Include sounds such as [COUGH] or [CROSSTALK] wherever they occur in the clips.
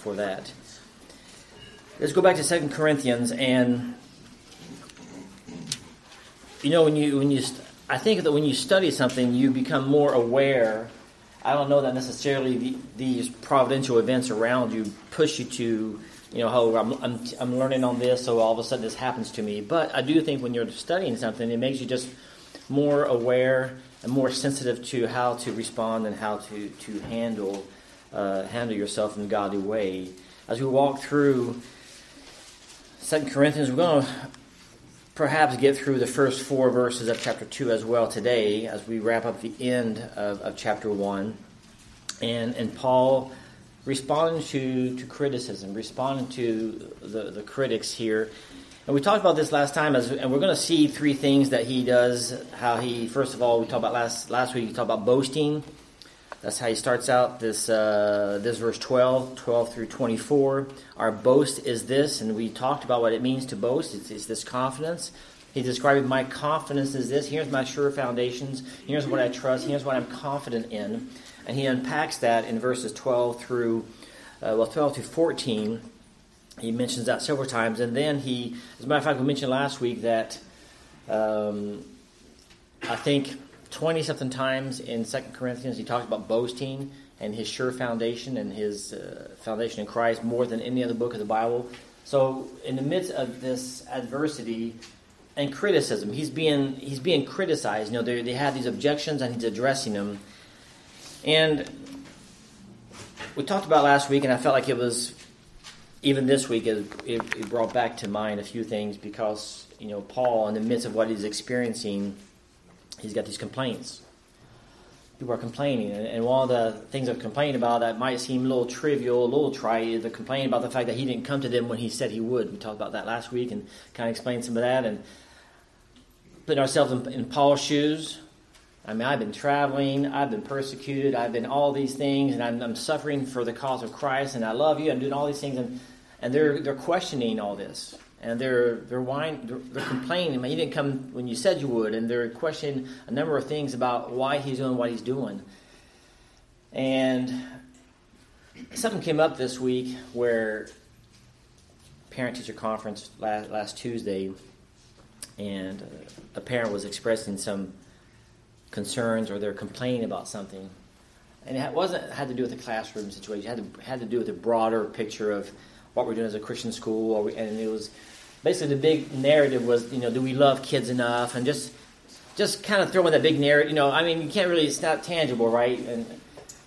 for that. Let's go back to Second Corinthians, and you know when you when you I think that when you study something, you become more aware. I don't know that necessarily the, these providential events around you push you to, you know, oh, I'm, I'm, I'm learning on this, so all of a sudden this happens to me. But I do think when you're studying something, it makes you just more aware and more sensitive to how to respond and how to, to handle uh, handle yourself in a godly way. As we walk through Second Corinthians, we're going to perhaps get through the first four verses of chapter 2 as well today as we wrap up the end of, of chapter 1. And, and Paul responding to, to criticism, responding to the, the critics here. And we talked about this last time, as, and we're going to see three things that he does. How he, first of all, we talked about last last week. He talked about boasting. That's how he starts out this uh, this verse 12, 12 through 24. Our boast is this, and we talked about what it means to boast. It's, it's this confidence. He's describing my confidence is this. Here's my sure foundations. Here's what I trust. Here's what I'm confident in. And he unpacks that in verses 12 through, uh, well, 12 to 14. He mentions that several times. And then he, as a matter of fact, we mentioned last week that um, I think 20 something times in Second Corinthians he talks about boasting and his sure foundation and his uh, foundation in Christ more than any other book of the Bible. So, in the midst of this adversity and criticism, he's being he's being criticized. You know, they, have these objections and he's addressing them. And we talked about last week, and I felt like it was even this week it, it, it brought back to mind a few things because you know Paul, in the midst of what he's experiencing he's got these complaints. People are complaining, and, one of the things they're complaining about that might seem a little trivial, a little trite, they're complaining about the fact that he didn't come to them when he said he would. We talked about that last week and kind of explained some of that. And putting ourselves in, in Paul's shoes, I mean, I've been traveling, I've been persecuted, I've been all these things, and I'm, I'm, suffering for the cause of Christ, and I love you, I'm doing all these things, and, and they're, they're questioning all this and they're they're whining, they're, they're complaining. He didn't come when you said you would, and they're questioning a number of things about why he's doing what he's doing. And something came up this week where parent teacher conference last, last Tuesday, and uh, a parent was expressing some concerns or they're complaining about something, and it wasn't had to do with the classroom situation. It had to had to do with the broader picture of what we're doing as a Christian school, and it was basically the big narrative was, you know, do we love kids enough, and just just kind of throwing that big narrative. You know, I mean, you can't really it's not tangible, right? And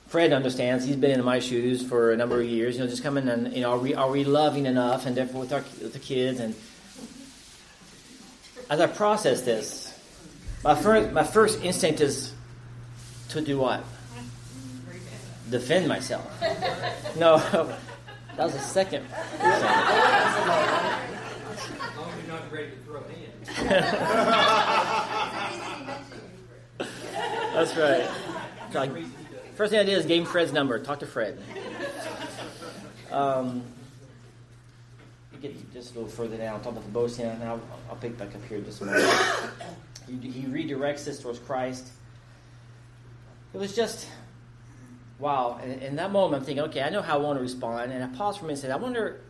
Fred understands. He's been in my shoes for a number of years. You know, just coming and you know, are we are we loving enough, and therefore with our with the kids, and as I process this, my first my first instinct is to do what? Defend myself. [LAUGHS] No, [LAUGHS] that was a second. not ready to throw hands. [LAUGHS] That's right. first thing I did is gave Fred's number. Talk to Fred. Um, get just a little further down. Talk about the boasting, and I'll, I'll pick back up here just a moment. he, he redirects this towards Christ. It was just wow. And in that moment, I'm thinking, okay, I know how I want to respond. And I paused for a minute and said, I wonder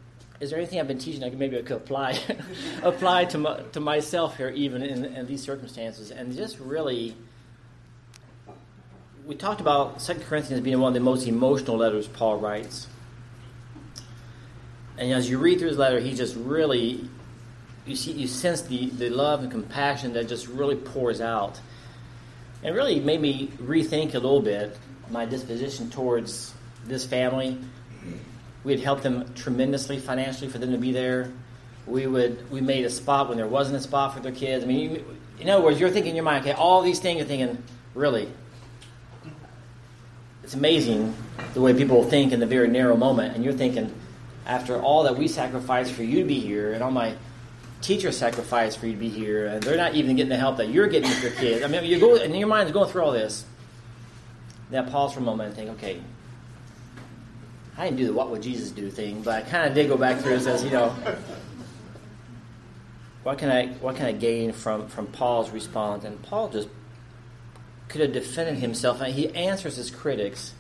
is there anything I've been teaching I could maybe I could apply [LAUGHS] apply to my, to myself here even in, in, these circumstances? And just really we talked about Second Corinthians being one of the most emotional letters Paul writes. And as you read through his letter he just really you see you sense the, the love and compassion that just really pours out. And really made me rethink a little bit my disposition towards this family we had helped them tremendously financially for them to be there. We would we made a spot when there wasn't a spot for their kids. I mean, you, in other words, you're thinking in your mind, okay, all these things. You're thinking, really, it's amazing the way people think in the very narrow moment. And you're thinking, after all that we sacrificed for you to be here, and all my teachers sacrificed for you to be here, and they're not even getting the help that you're getting with your kids. I mean, you go and your mind is going through all this. Then pause for a moment and think, okay, I didn't do the what would Jesus do thing, but I kind of did go back through and says, you know, what can I what can I gain from from Paul's response? And Paul just could have defended himself. And he answers his critics,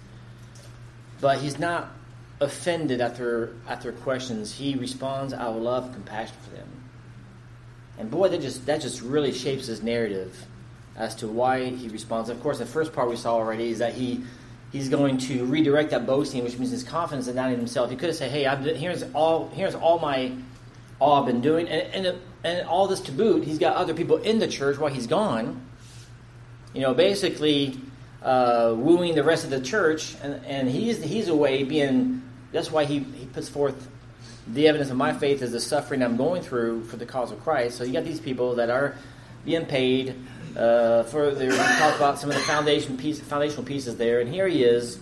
but he's not offended after after their questions. He responds out of love and compassion for them. And boy, that just that just really shapes his narrative as to why he responds. Of course, the first part we saw already is that he he's going to redirect that boasting, which means his confidence in not in himself. He could have said, "Hey, I've, here's all here's all my all I've been doing," and, and and all this to boot, he's got other people in the church while he's gone. You know, basically uh, wooing the rest of the church, and, and he's he's away being. That's why he, he puts forth the evidence of my faith is the suffering I'm going through for the cause of Christ. So you got these people that are being paid uh, for. They talk about some of the foundation piece, foundational pieces there, and here he is.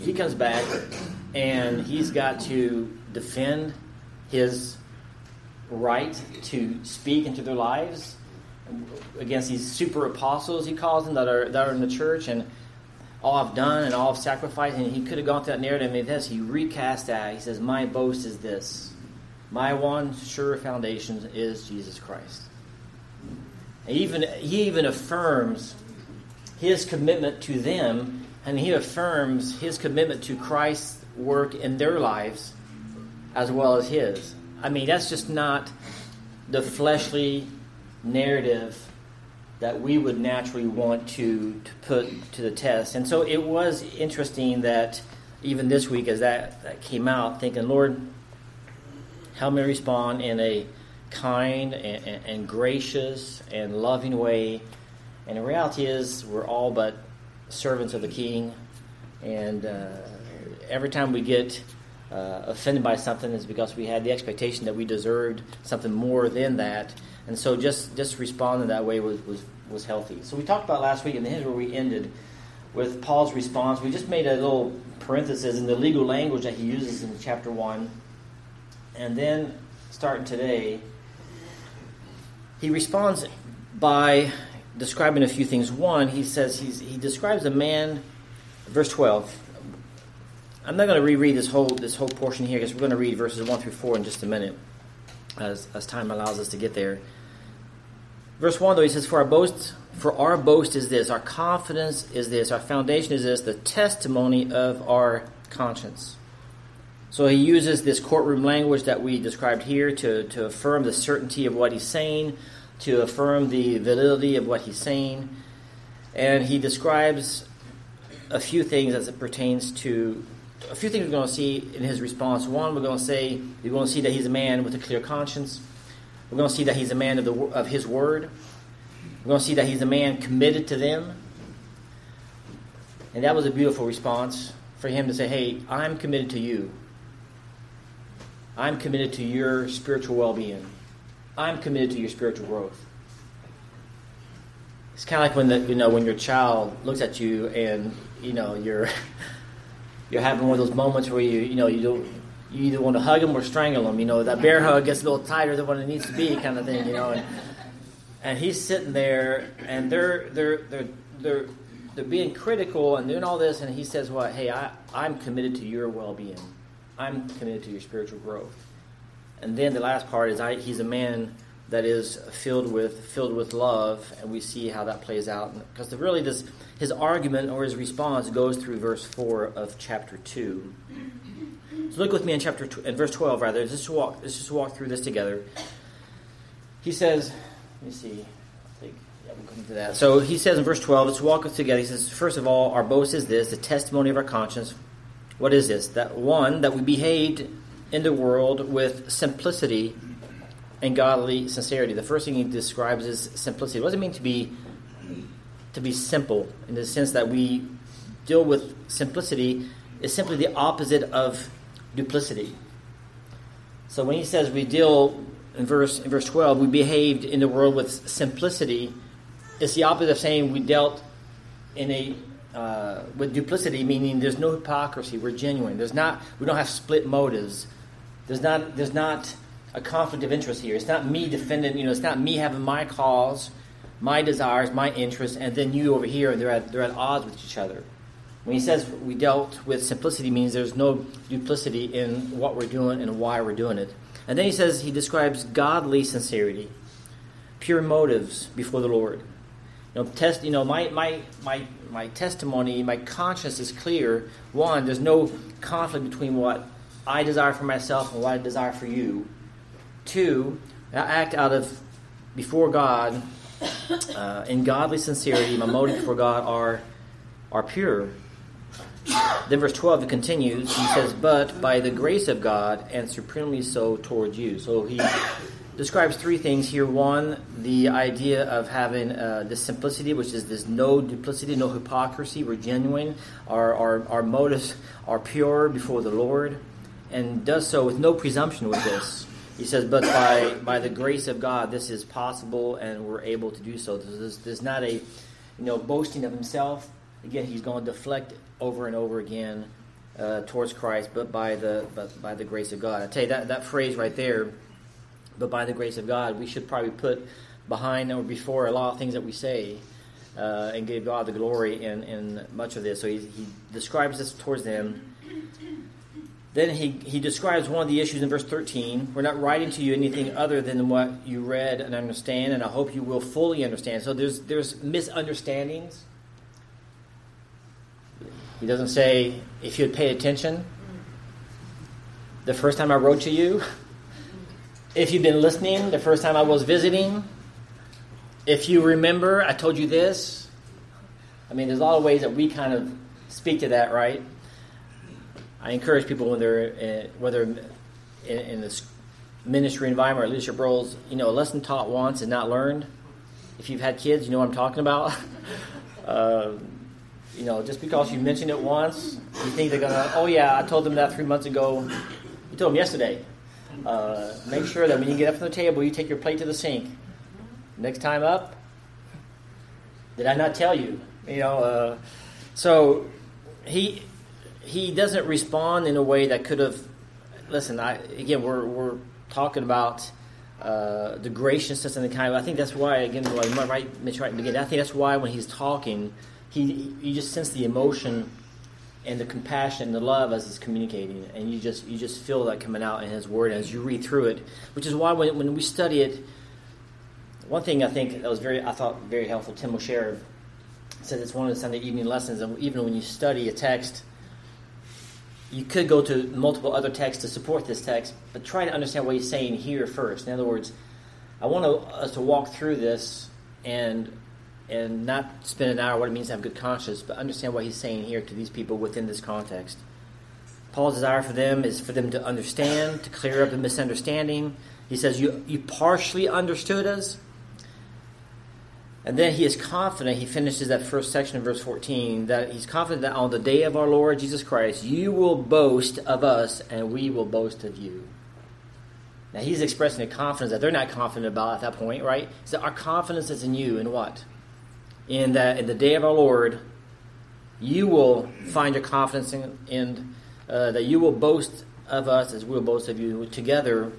He comes back, and he's got to defend his right to speak into their lives against these super apostles he calls them that are that are in the church and all I've done and all I've sacrificed and he could have gone through that narrative and this he recast that he says my boast is this my one sure foundation is Jesus Christ even he even affirms his commitment to them and he affirms his commitment to Christ's work in their lives as well as his I mean, that's just not the fleshly narrative that we would naturally want to, to put to the test. And so it was interesting that even this week, as that, that came out, thinking, Lord, help me respond in a kind and, and, gracious and loving way. And the reality is, we're all but servants of the King. And uh, every time we get uh, offended by something is because we had the expectation that we deserved something more than that. And so just, just responding that way was, was, was healthy. So we talked about last week, and here's where we ended with Paul's response. We just made a little parenthesis in the legal language that he uses in chapter 1. And then, starting today, he responds by describing a few things. One, he says he describes a man, verse 12, I'm not going to reread this whole this whole portion here because we're going to read verses one through four in just a minute, as as time allows us to get there. Verse one, though, he says, "For our boast, for our boast is this, our confidence is this, our foundation is this, the testimony of our conscience." So he uses this courtroom language that we described here to to affirm the certainty of what he's saying, to affirm the validity of what he's saying, and he describes a few things as it pertains to a few things we're going to see in his response. One, we're going to say we're going to see that he's a man with a clear conscience. We're going to see that he's a man of the of his word. We're going to see that he's a man committed to them. And that was a beautiful response for him to say, "Hey, I'm committed to you. I'm committed to your spiritual well-being. I'm committed to your spiritual growth." It's kind of like when the you know when your child looks at you and you know you're [LAUGHS] you're having one of those moments where you you know you don't you either want to hug them or strangle them. You know that bear hug gets a little tighter than what it needs to be, kind of thing. You know, and, and he's sitting there, and they're they're they're they're they're being critical and doing all this, and he says, "What? Hey, I I'm committed to your well-being. I'm committed to your spiritual growth." And then the last part is, I he's a man that is filled with filled with love, and we see how that plays out. Because really, this his argument or his response goes through verse four of chapter two. So look with me in chapter tw- in verse twelve, rather. Just walk. Let's just walk through this together. He says, "Let me see." I think yeah, we'll come to that. So he says in verse twelve, let's walk together. He says, first of all, our boast is this: the testimony of our conscience. What is this? That one that we behaved in the world with simplicity and godly sincerity. The first thing he describes is simplicity. What does it mean to be to be simple in the sense that we deal with simplicity is simply the opposite of duplicity. So when he says we deal in verse in verse 12, we behaved in the world with simplicity, it's the opposite of saying we dealt in a uh, with duplicity, meaning there's no hypocrisy. We're genuine. There's not. We don't have split motives. There's not. There's not a conflict of interest here. It's not me defending, you know, it's not me having my cause, my desires, my interests, and then you over here, and they're at, they're at odds with each other. When he says we dealt with simplicity, means there's no duplicity in what we're doing and why we're doing it. And then he says he describes godly sincerity, pure motives before the Lord. You know, test. You know, my my my my testimony, my conscience is clear. One, there's no conflict between what I desire for myself and what I desire for you. Two, I act out of before God uh, in godly sincerity. My motives before God are are pure. Then verse 12 it continues. He says, "But by the grace of God, and supremely so towards you." So he describes three things here. One, the idea of having uh, this simplicity, which is this no duplicity, no hypocrisy. We're genuine. Our, our, our motives are pure before the Lord, and does so with no presumption with this. He says, but by, by the grace of God, this is possible, and we're able to do so. There's, there's not a you know boasting of himself. Again, he's going to deflect over and over again uh, towards Christ, but by the but by the grace of God. I tell you that that phrase right there but by the grace of God, we should probably put behind or before a lot of things that we say uh, and give God the glory in, in much of this. So he, he describes this towards them. Then he, he describes one of the issues in verse 13. We're not writing to you anything other than what you read and understand, and I hope you will fully understand. So there's, there's misunderstandings. He doesn't say, if you had paid attention, the first time I wrote to you, [LAUGHS] if you've been listening the first time I was visiting, if you remember, I told you this. I mean, there's a lot of ways that we kind of speak to that, right? I encourage people when they're in, whether in, in this ministry environment or leadership roles, you know, a lesson taught once and not learned. If you've had kids, you know what I'm talking about. uh, [LAUGHS] you know, just because you mentioned it once, you think they're gonna. Oh yeah, I told them that three months ago. You told them yesterday. Uh, make sure that when you get up from the table, you take your plate to the sink. Next time up, did I not tell you? You know, uh, so he he doesn't respond in a way that could have. Listen, I again, we're we're talking about uh, the graciousness and the kind. Of, I think that's why again, like right, Mitch right in the beginning. I think that's why when he's talking, he you just sense the emotion and the compassion and the love as he's communicating. And you just you just feel that coming out in his word as you read through it which is why when, when we study it one thing i think that was very i thought very helpful tim o'share said it's one of the sunday evening lessons and even when you study a text you could go to multiple other texts to support this text but try to understand what he's saying here first. In other words i want us to walk through this and and not spend an hour what it means to have good conscience, but understand what he's saying here to these people within this context. Paul's desire for them is for them to understand, to clear up the misunderstanding. He says, You, you partially understood us. And then he is confident, he finishes that first section in verse 14, that he's confident that on the day of our Lord Jesus Christ, you will boast of us and we will boast of you. Now he's expressing a confidence that they're not confident about at that point, right? So our confidence is in you, in what? In that in the day of our Lord, you will find your confidence in, in uh, that you will boast of us as we will boast of you together.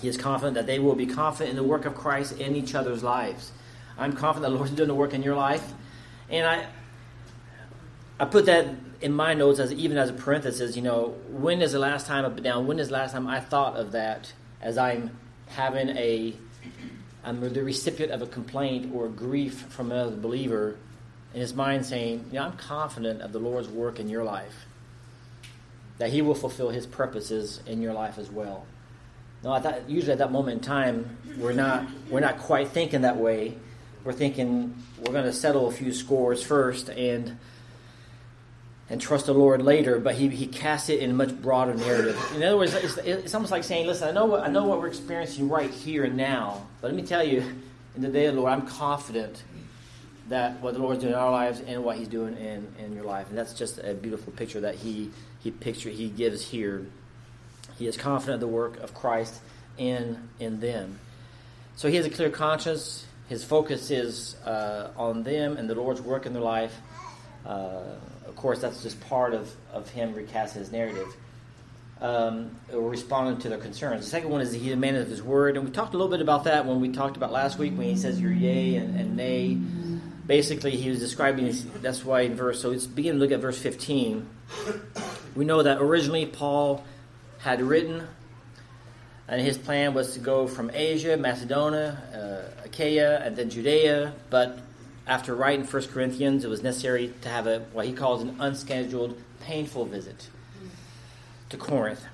He is confident that they will be confident in the work of Christ in each other's lives. I'm confident the Lord's doing the work in your life, and I I put that in my notes as even as a parenthesis. You know, when is the last time up and down? When is the last time I thought of that as I'm having a I'm the recipient of a complaint or grief from another believer in his mind saying, you know, I'm confident of the Lord's work in your life, that he will fulfill his purposes in your life as well. No, I thought usually at that moment in time, we're not we're not quite thinking that way. We're thinking we're going to settle a few scores first and and trust the Lord later, but he, he casts it in a much broader narrative. In other words, it's, it's almost like saying, listen, I know, what, I know what we're experiencing right here and now, but let me tell you, in the day of the Lord, I'm confident that what the Lord's doing in our lives and what he's doing in, in your life. And that's just a beautiful picture that he, he picture he gives here. He is confident of the work of Christ in, in them. So he has a clear conscience. His focus is uh, on them and the Lord's work in their life. Uh, of course, that's just part of, of him recasting his narrative. Um, responding to their concerns. The second one is he's a man of his word, and we talked a little bit about that when we talked about last week when he says your yea and, and nay. Basically, he was describing that's why in verse. So let's begin to look at verse 15. We know that originally Paul had written, and his plan was to go from Asia, Macedonia, uh, Achaia, and then Judea, but after writing 1 Corinthians, it was necessary to have a what he calls an unscheduled, painful visit to Corinth,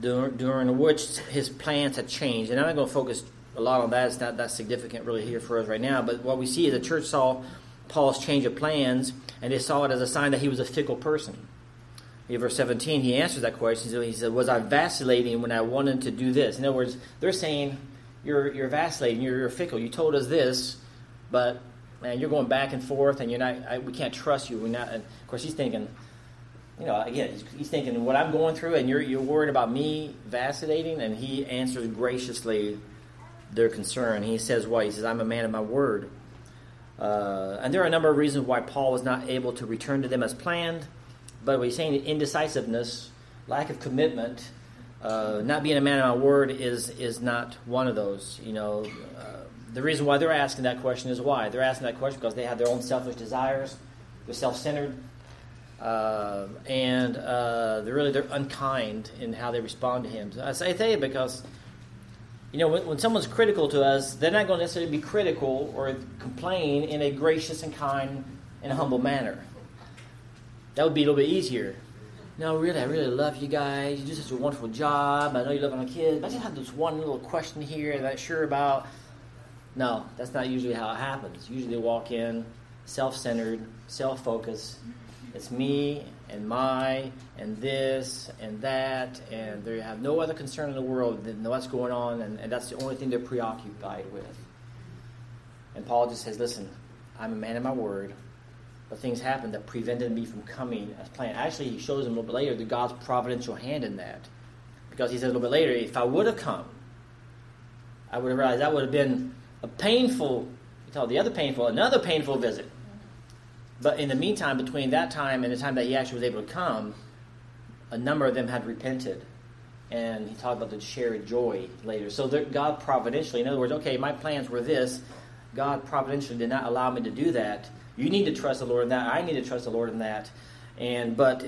during, which his plans had changed. And I'm not going to focus a lot on that. It's not that significant really here for us right now. But what we see is the church saw Paul's change of plans, and they saw it as a sign that he was a fickle person. In verse 17, he answers that question. He said, Was I vacillating when I wanted to do this? In other words, they're saying, You're, you're vacillating, you're, you're fickle. You told us this, but man, you're going back and forth, and you're not. I, we can't trust you. We're not. And of course, he's thinking, you know, again, he's, he's, thinking what I'm going through, and you're you're worried about me vacillating. And he answers graciously their concern. He says, "What?" He says, "I'm a man of my word." Uh, and there are a number of reasons why Paul was not able to return to them as planned. But what he's saying, indecisiveness, lack of commitment, uh, not being a man of my word is is not one of those. You know, uh, the reason why they're asking that question is why they're asking that question because they have their own selfish desires, they're self-centered, uh, and uh, they're really they're unkind in how they respond to him. So I say they because you know when, when someone's critical to us, they're not going to necessarily be critical or complain in a gracious and kind and humble manner. That would be a little bit easier. No, really, I really love you guys. You do such a wonderful job. I know you love my kids. I just have this one little question here that I'm sure about. No, that's not usually how it happens. Usually they walk in self centered, self focused. It's me and my and this and that, and they have no other concern in the world than what's going on, and, and that's the only thing they're preoccupied with. And Paul just says, Listen, I'm a man of my word, but things happened that prevented me from coming as planned. Actually, he shows a little bit later the God's providential hand in that. Because he says a little bit later, if I would have come, I would have realized that would have been a painful, you tell the other painful, another painful visit. But in the meantime, between that time and the time that he actually was able to come, a number of them had repented. And he talked about the shared joy later. So God providentially, in other words, okay, my plans were this. God providentially did not allow me to do that. You need to trust the Lord in that. I need to trust the Lord in that. And but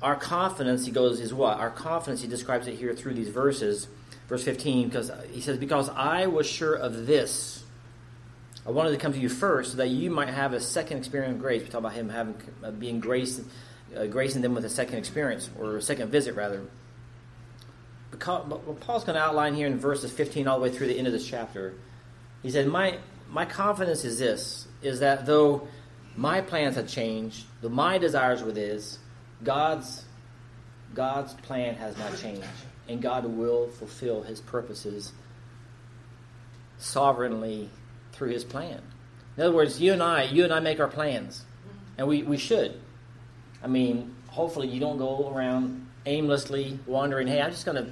our confidence, he goes, is what? Our confidence, he describes it here through these verses verse 15, because he says, Because I was sure of this, I wanted to come to you first so that you might have a second experience of grace. We talk about him having uh, being grace, uh, gracing them with a second experience, or a second visit, rather. Because, what Paul's going to outline here in verses 15 all the way through the end of this chapter, he said, My, my confidence is this, is that though my plans have changed, though my desires were this, God's, God's plan has not changed and God will fulfill his purposes sovereignly through his plan. In other words, you and I, you and I make our plans, and we, we should. I mean, hopefully you don't go around aimlessly wondering, hey, I'm just going to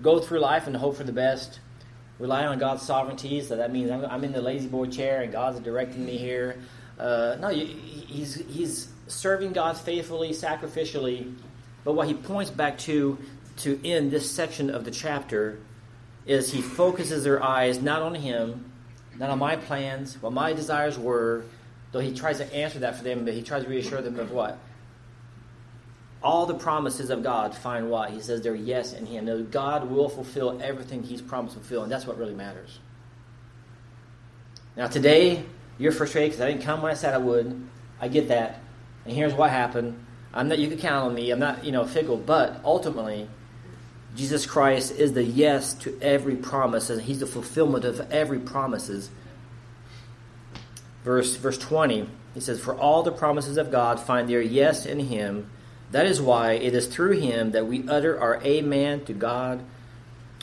go through life and hope for the best, rely on God's sovereignty. So that means I'm, I'm in the lazy boy chair and God's directing me here. Uh, no, he's, he's serving God faithfully, sacrificially. But what he points back to to end this section of the chapter is he focuses their eyes not on him, not on my plans, what my desires were, though he tries to answer that for them, but he tries to reassure them of what? All the promises of God find what? He says they're yes in him. Now, God will fulfill everything he's promised to fulfill, and that's what really matters. Now, today, you're frustrated because I didn't come when I said I would. I get that. And here's what happened. I'm not, you can count on me. I'm not, you know, fickle, but ultimately, Jesus Christ is the yes to every promise, and He's the fulfillment of every promises. Verse verse twenty, he says, "For all the promises of God find their yes in Him. That is why it is through Him that we utter our Amen to God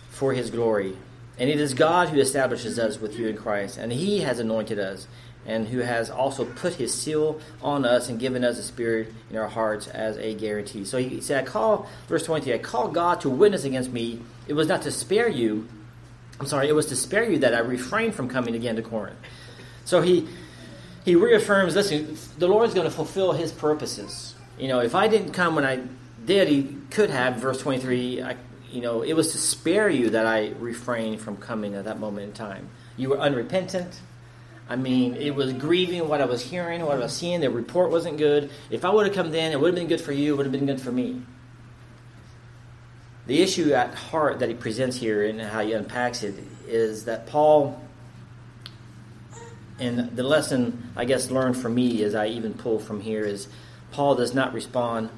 for His glory. And it is God who establishes us with you in Christ, and He has anointed us." And who has also put his seal on us and given us a spirit in our hearts as a guarantee. So he said, I call, verse 20, I call God to witness against me. It was not to spare you, I'm sorry, it was to spare you that I refrained from coming again to Corinth. So he he reaffirms, listen, the Lord's going to fulfill his purposes. You know, if I didn't come when I did, he could have, verse 23, I, you know, it was to spare you that I refrained from coming at that moment in time. You were unrepentant. I mean, it was grieving what I was hearing, what I was seeing. The report wasn't good. If I would have come then, it would have been good for you, it would have been good for me. The issue at heart that he presents here and how he unpacks it is that Paul And the lesson, I guess, learned for me as I even pull from here is Paul does not respond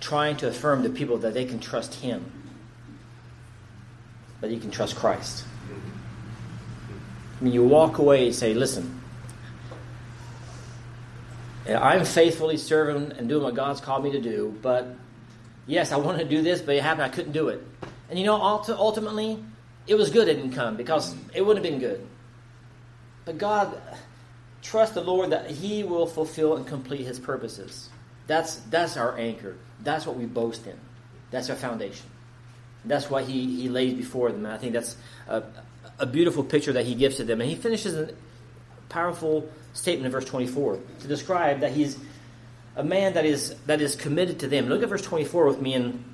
trying to affirm to people that they can trust him, but you can trust Christ. I mean, you walk away and say, listen, I'm faithfully serving and doing what God's called me to do, but yes, I wanted to do this, but it happened, I couldn't do it. And you know, ultimately, it was good it didn't come because it wouldn't have been good. But God, trust the Lord that He will fulfill and complete His purposes. That's, that's our anchor. That's what we boast in. That's our foundation. That's what He, he lays before them. And I think that's a, a beautiful picture that He gives to them. And He finishes a powerful statement in verse 24 to describe that He's a man that is, that is committed to them. Look at verse 24 with me and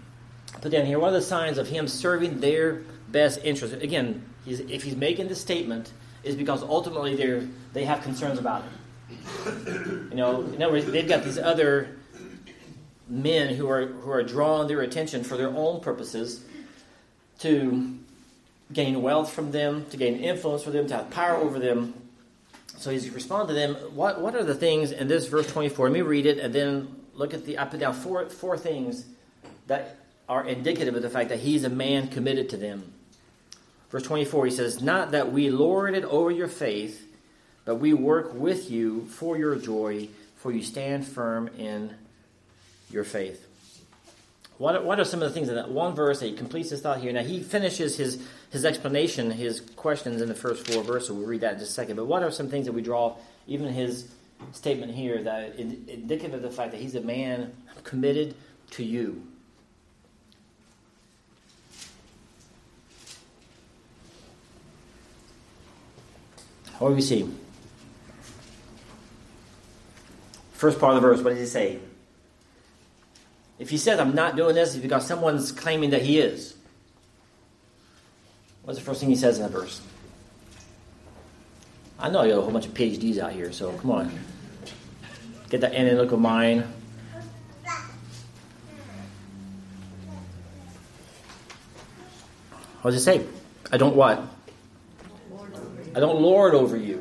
put down here. One of the signs of Him serving their best interest. Again, he's, if he's making this statement, is because ultimately they they have concerns about him. You know, in other words, they've got these other men who are who are drawing their attention for their own purposes to gain wealth from them, to gain influence for them, to have power over them. So he's responding to them. What what are the things in this verse twenty four? Let me read it and then look at the. I put down four four things that are indicative of the fact that he's a man committed to them. Verse 24, he says, Not that we lord it over your faith, but we work with you for your joy, for you stand firm in your faith. What, what are some of the things in that one verse that he completes his thought here? Now, he finishes his, his explanation, his questions in the first four verses. We'll read that in just a second. But what are some things that we draw, even his statement here, that indicative of the fact that he's a man committed to you? What do we see? First part of the verse, what does he say? If he says, I'm not doing this, it's because someone's claiming that he is. What's the first thing he says in that verse? I know you have a whole bunch of PhDs out here, so come on. Get that analytical mind. What does it say? I don't what? I don't lord over you.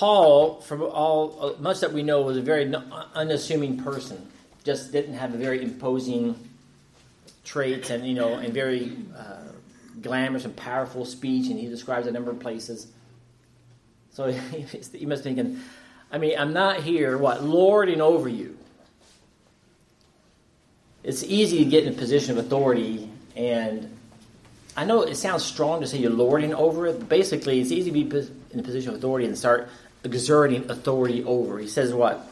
Paul, from all uh, much that we know, was a very unassuming person. Just didn't have a very imposing traits, and you know, and very uh, glamorous and powerful speech. And he describes a number of places. So [LAUGHS] he must be thinking, I mean, I'm not here, what, lording over you. It's easy to get in a position of authority and I know it sounds strong to say you're lording over it, but basically it's easy to be in a position of authority and start exerting authority over. He says what?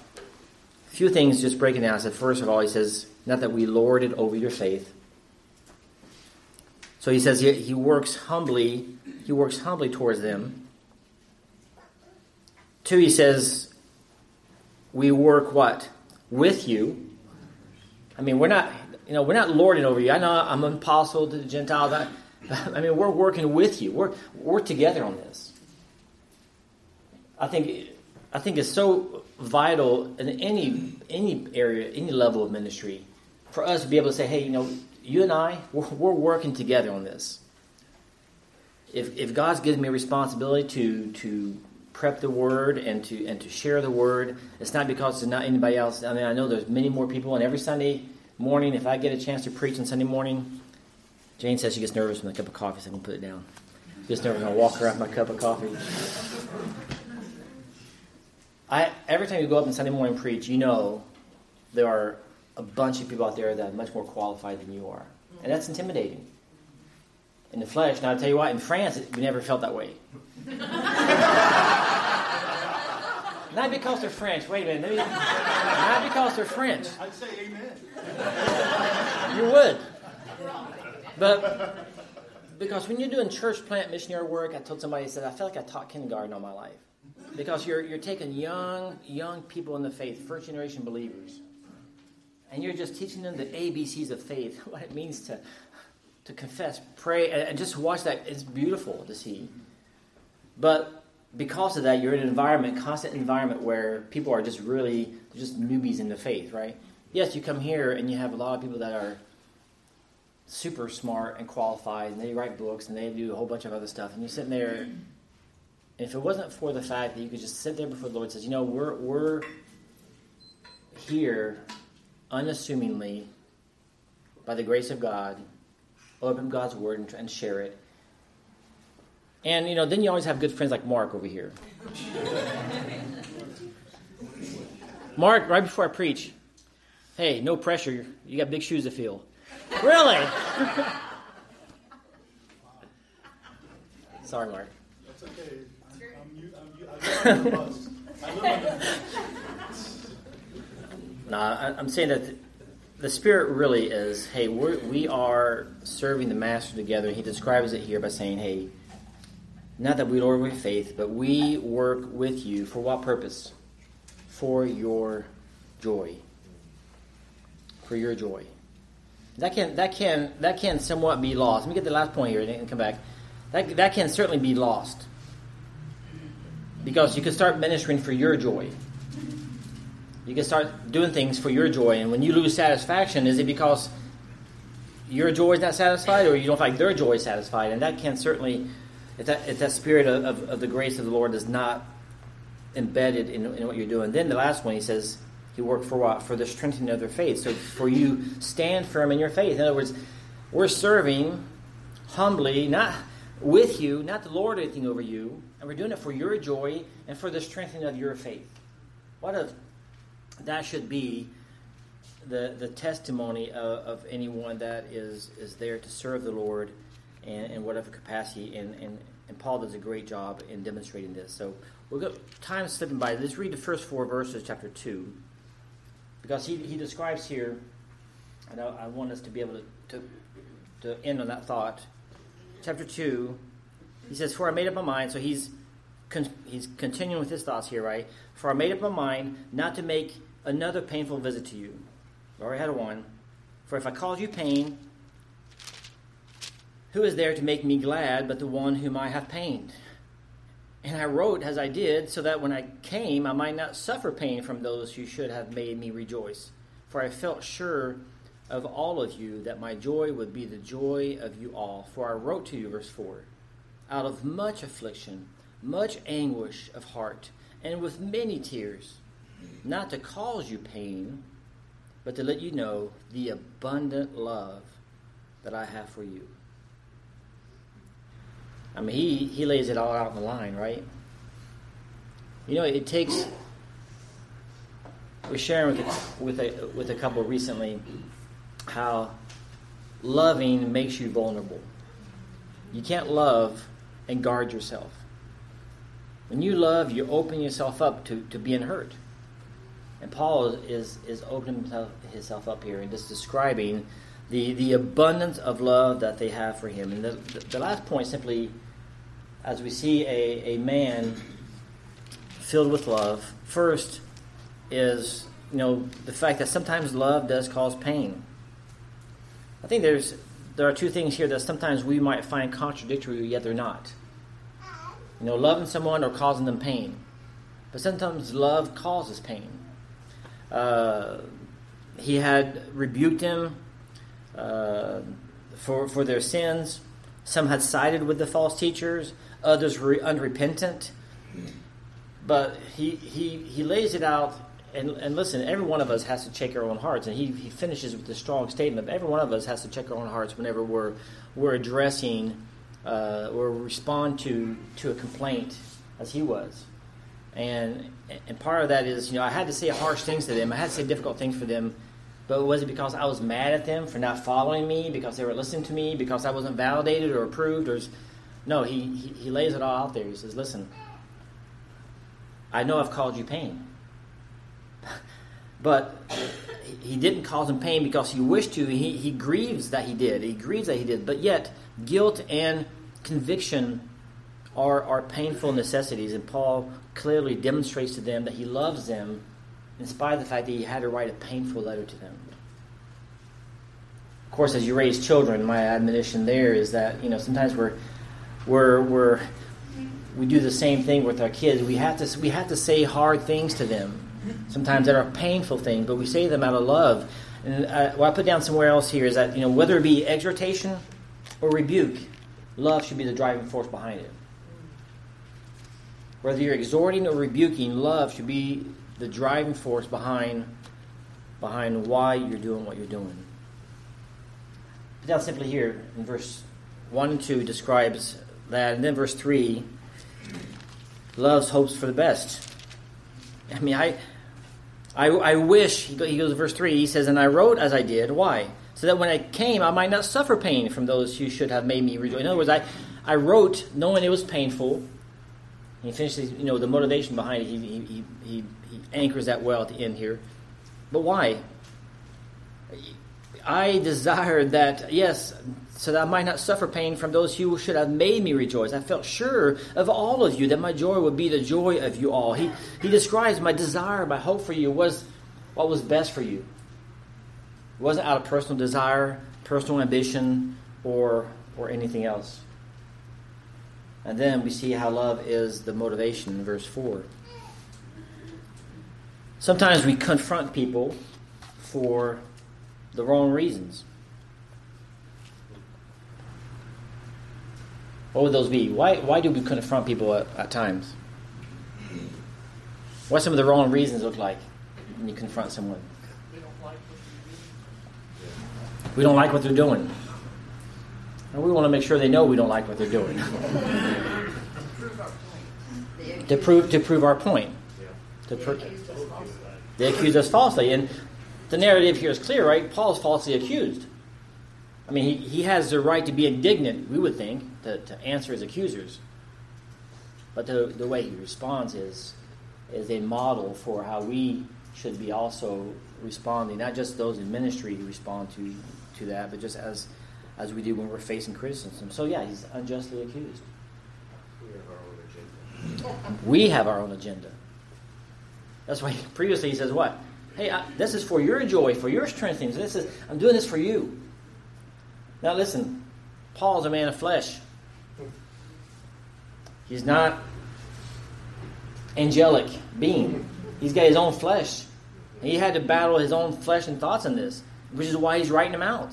A few things just breaking down. So first of all, he says, not that we lord it over your faith. So he says he, he works humbly, he works humbly towards them. Two, he says, we work what? With you. I mean, we're not, you know, we're not lording over you. I know I'm an apostle to the Gentiles. I, [LAUGHS] I mean, we're working with you. We're we're together on this. I think I think it's so vital in any any area, any level of ministry, for us to be able to say, "Hey, you know, you and I, we're, we're working together on this." If if God's given me a responsibility to to prep the word and to and to share the word, it's not because there's not anybody else. I mean, I know there's many more people, and every Sunday morning, if I get a chance to preach on Sunday morning, Jane says she gets nervous when a cup of coffee, so I'm to put it down. Just nervous when I walk her around my cup of coffee. I, every time you go up on Sunday morning and preach, you know there are a bunch of people out there that are much more qualified than you are. And that's intimidating. In the flesh, now I'll tell you what, in France, we never felt that way. [LAUGHS] Not because they're French. Wait a minute. Not because they're French. I'd say amen. You would. But because when you're doing church plant missionary work, I told somebody, I said, I feel like I taught kindergarten all my life. Because you're, you're taking young, young people in the faith, first generation believers, and you're just teaching them the ABCs of faith, [LAUGHS] what it means to, to confess, pray, and just watch that. It's beautiful to see. But because of that, you're in an environment, constant environment where people are just really just newbies in the faith, right? Yes, you come here and you have a lot of people that are super smart and qualified, and they write books and they do a whole bunch of other stuff, and you're sitting there. If it wasn't for the fact that you could just sit there before the Lord says, you know, we're we're here unassumingly by the grace of God, open God's word and, and share it. And you know, then you always have good friends like Mark over here. [LAUGHS] Mark, right before I preach, hey, no pressure. You got big shoes to fill. Really? [LAUGHS] Sorry, Mark. That's okay. I'm, I'm, I'm, I'm, [LAUGHS] no, I'm saying that the spirit really is hey, we're, we are serving the master together. He describes it here by saying, hey, not that we Lord with faith, but we work with you for what purpose? For your joy. For your joy. That can that can that can somewhat be lost. Let me get the last point here and come back. That that can certainly be lost. Because you can start ministering for your joy. You can start doing things for your joy, and when you lose satisfaction, is it because your joy is not satisfied, or you don't find their joy satisfied? And that can certainly, if that if that spirit of, of, of the grace of the Lord is not embedded in, in what you're doing, then the last one he says he worked for what? For the strengthening of their faith. So for you stand firm in your faith. In other words, we're serving humbly, not with you, not the Lord anything over you, and we're doing it for your joy and for the strengthening of your faith. What a that should be the the testimony of, of anyone that is is there to serve the Lord in, in whatever capacity. And, and and Paul does a great job in demonstrating this. So we'll go time slipping by. Let's read the first four verses, chapter two because he, he describes here, and I, I want us to be able to, to, to end on that thought. Chapter 2, he says, For I made up my mind, so he's, con- he's continuing with his thoughts here, right? For I made up my mind not to make another painful visit to you. I already had one. For if I cause you pain, who is there to make me glad but the one whom I have pained? And I wrote as I did, so that when I came, I might not suffer pain from those who should have made me rejoice. For I felt sure of all of you that my joy would be the joy of you all. For I wrote to you, verse 4, out of much affliction, much anguish of heart, and with many tears, not to cause you pain, but to let you know the abundant love that I have for you. I mean, he, he lays it all out in the line, right? You know, it takes. We're sharing with a, with a, with a couple recently how loving makes you vulnerable. You can't love and guard yourself. When you love, you open yourself up to, to being hurt. And Paul is, is opening himself, himself up here and just describing the, the abundance of love that they have for him. And the, the, last point simply as we see a, a man filled with love, first is you know the fact that sometimes love does cause pain. I think there's there are two things here that sometimes we might find contradictory, yet they're not. You know, loving someone or causing them pain, but sometimes love causes pain. Uh, he had rebuked him uh, for for their sins. Some had sided with the false teachers others were unrepentant. But he, he, he lays it out, and, and listen, every one of us has to check our own hearts. And he, he finishes with the strong statement every one of us has to check our own hearts whenever we're, we're addressing uh, or respond to, to a complaint as he was. And, and part of that is, you know, I had to say harsh things to them, I had to say difficult things for them. But was it because I was mad at them for not following me, because they were listening to me, because I wasn't validated or approved, or no, he, he, he lays it all out there. He says, Listen, I know I've caused you pain. But he didn't cause him pain because he wished to. He, he grieves that he did. He grieves that he did. But yet, guilt and conviction are, are painful necessities. And Paul clearly demonstrates to them that he loves them in spite of the fact that he had to write a painful letter to them. Of course, as you raise children, my admonition there is that, you know, sometimes we're we're, we're, we do the same thing with our kids. We have to, we have to say hard things to them. Sometimes that are painful things, but we say them out of love. And uh, what I put down somewhere else here is that you know whether it be exhortation or rebuke, love should be the driving force behind it. Whether you're exhorting or rebuking, love should be the driving force behind behind why you're doing what you're doing. Put down simply here in verse one and two describes that, and then verse three, loves hopes for the best. I mean, I, I, I wish he goes verse three. He says, "And I wrote as I did. Why? So that when I came, I might not suffer pain from those who should have made me rejoice." In other words, I, I wrote knowing it was painful. He finishes, you know, the motivation behind it. He, he, he, he anchors that well at the end here. But why? I desired that, yes, so that I might not suffer pain from those who should have made me rejoice. I felt sure of all of you that my joy would be the joy of you all. He, he describes my desire, my hope for you was what was best for you. It wasn't out of personal desire, personal ambition, or, or anything else. And then we see how love is the motivation in verse 4. Sometimes we confront people for the wrong reasons. What would those be? Why, why do we confront people at, at times? What some of the wrong reasons look like when you confront someone? We don't like what they're doing. And we want to make sure they know we don't like what they're doing. to prove to prove our point. To pro- they accuse us falsely. And the narrative here is clear, right? Paul's falsely accused. I mean, he, he has the right to be indignant, we would think, to, to answer his accusers. But the, the way he responds is, is a model for how we should be also responding, not just those in ministry who respond to, to that, but just as, as we do when we're facing criticism. So, yeah, he's unjustly accused. We have our own agenda. [LAUGHS] We have our own agenda. That's why previously he says, What? Hey, I, this is for your joy, for your strengthening. This is, I'm doing this for you. Now listen, Paul's a man of flesh. He's not angelic being. He's got his own flesh. He had to battle his own flesh and thoughts in this, which is why he's writing them out.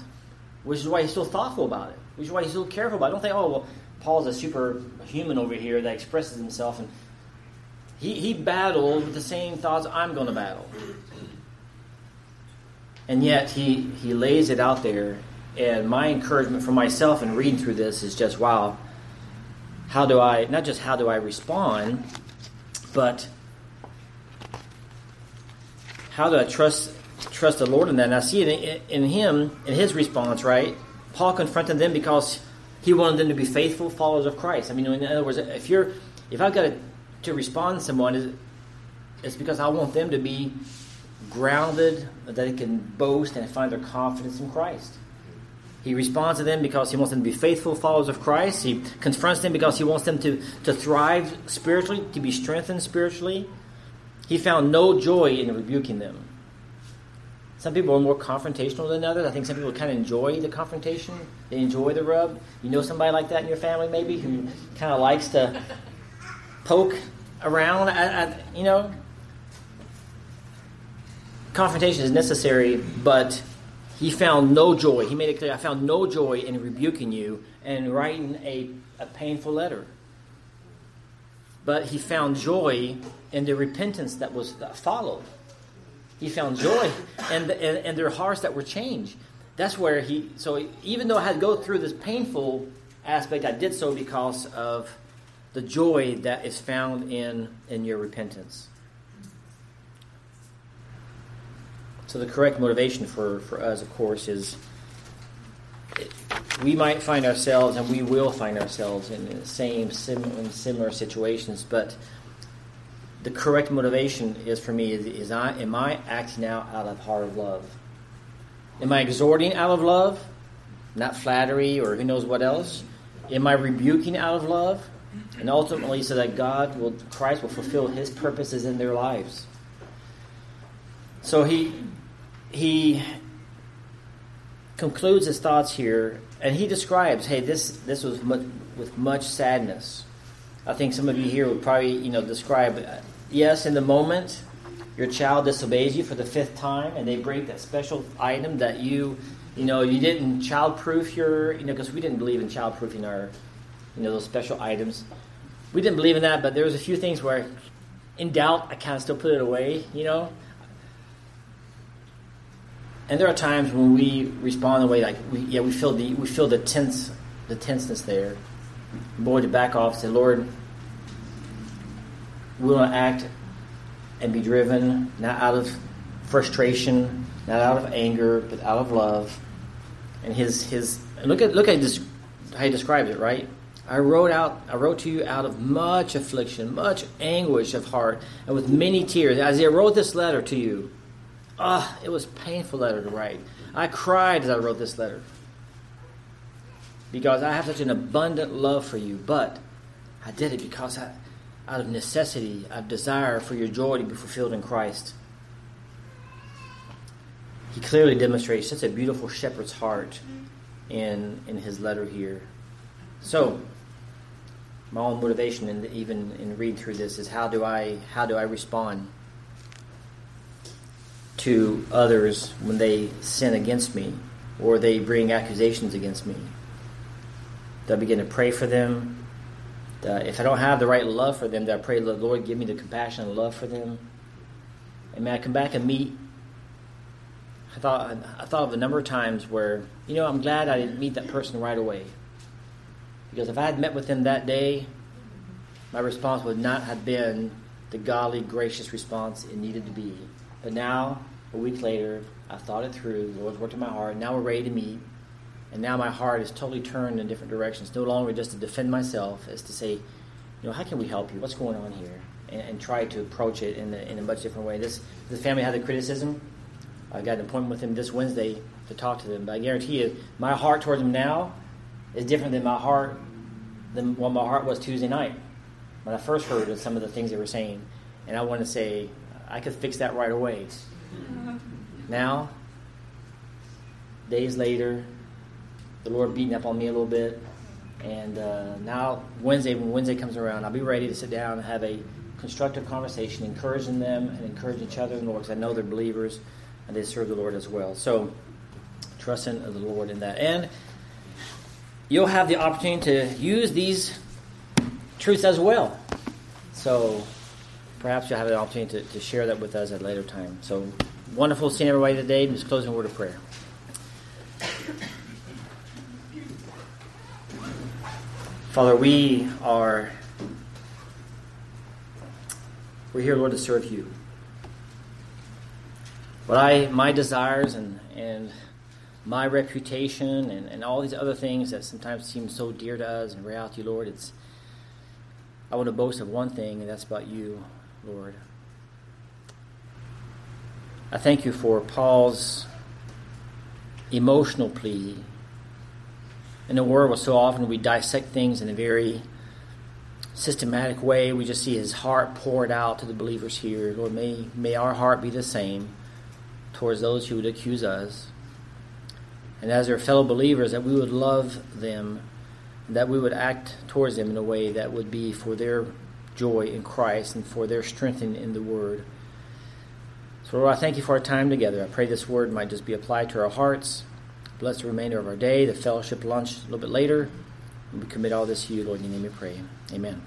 Which is why he's so thoughtful about it. Which is why he's so careful about it. Don't think, oh well, Paul's a superhuman over here that expresses himself and he, he battled with the same thoughts I'm going to battle. And yet he, he lays it out there. And my encouragement for myself in reading through this is just wow, how do I, not just how do I respond, but how do I trust trust the Lord in that? And I see it in, in him, in his response, right? Paul confronted them because he wanted them to be faithful followers of Christ. I mean, in other words, if you're, if I've got to, to respond to someone, it's because I want them to be grounded, that they can boast and find their confidence in Christ. He responds to them because he wants them to be faithful followers of Christ. He confronts them because he wants them to, to thrive spiritually, to be strengthened spiritually. He found no joy in rebuking them. Some people are more confrontational than others. I think some people kind of enjoy the confrontation. They enjoy the rub. You know somebody like that in your family, maybe, who kind of likes to poke around. You know, confrontation is necessary, but he found no joy. He made it clear, I found no joy in rebuking you and writing a, a painful letter. But he found joy in the repentance that was that followed. He found joy and, and, their hearts that were changed. That's where he, so even though I had to go through this painful aspect, I did so because of the joy that is found in, in your repentance. So the correct motivation for, for us, of course, is we might find ourselves, and we will find ourselves in the same sim, in similar situations, but the correct motivation is for me is, is I am I acting out out of heart of love? Am I exhorting out of love, not flattery or who knows what else? Am I rebuking out of love? And ultimately, so that God will, Christ will fulfill His purposes in their lives. So he he concludes his thoughts here, and he describes, "Hey, this this was much, with much sadness." I think some of you here would probably, you know, describe, uh, yes, in the moment, your child disobeys you for the fifth time and they break that special item that you, you know, you didn't childproof your, you know, because we didn't believe in childproofing our, you know, those special items. We didn't believe in that, but there was a few things where, in doubt, I kind of still put it away, you know. And there are times when we respond a way like, we, yeah, we feel the we feel the tense, the tenseness there. Boy, to back off, say, Lord, we want to act and be driven not out of frustration, not out of anger, but out of love. And his his look at look at this how he describes it, right? I wrote out I wrote to you out of much affliction, much anguish of heart, and with many tears. As I wrote this letter to you, ah, it was a painful letter to write. I cried as I wrote this letter. Because I have such an abundant love for you, but I did it because I out of necessity, of desire for your joy to be fulfilled in Christ. He clearly demonstrates such a beautiful shepherd's heart in, in his letter here. So, my own motivation, in even in reading through this, is how do I how do I respond to others when they sin against me or they bring accusations against me? Do I begin to pray for them? Uh, if I don't have the right love for them, that I pray, Lord, give me the compassion and love for them. And may I come back and meet. I thought I thought of a number of times where you know I'm glad I didn't meet that person right away, because if I had met with them that day, my response would not have been the godly, gracious response it needed to be. But now, a week later, I thought it through. The Lord's worked in my heart. Now we're ready to meet. And now my heart is totally turned in different directions. No longer just to defend myself, as to say, you know, how can we help you? What's going on here? And, and try to approach it in a, in a much different way. This the family had the criticism. I got an appointment with him this Wednesday to talk to them. But I guarantee you, my heart towards them now is different than my heart than what my heart was Tuesday night when I first heard of some of the things they were saying. And I want to say, I could fix that right away. Now, days later, the Lord beating up on me a little bit. And uh, now Wednesday, when Wednesday comes around, I'll be ready to sit down and have a constructive conversation, encouraging them and encouraging each other in the Lord, because I know they're believers and they serve the Lord as well. So trust in the Lord in that, and you'll have the opportunity to use these truths as well. So perhaps you'll have the opportunity to, to share that with us at a later time. So wonderful seeing everybody today. Just closing word of prayer. Father, we are we're here, Lord, to serve you. But I my desires and and my reputation and, and all these other things that sometimes seem so dear to us in reality, Lord, it's I want to boast of one thing, and that's about you, Lord. I thank you for Paul's emotional plea in the world where so often we dissect things in a very systematic way. We just see his heart poured out to the believers here. Lord, may, may our heart be the same towards those who would accuse us. And as their fellow believers, that we would love them, that we would act towards them in a way that would be for their joy in Christ and for their strengthening in the Word. So, Lord, I thank you for our time together. I pray this Word might just be applied to our hearts. Bless the remainder of our day, the fellowship lunch a little bit later. We commit all this to you, Lord. In your name we pray. Amen.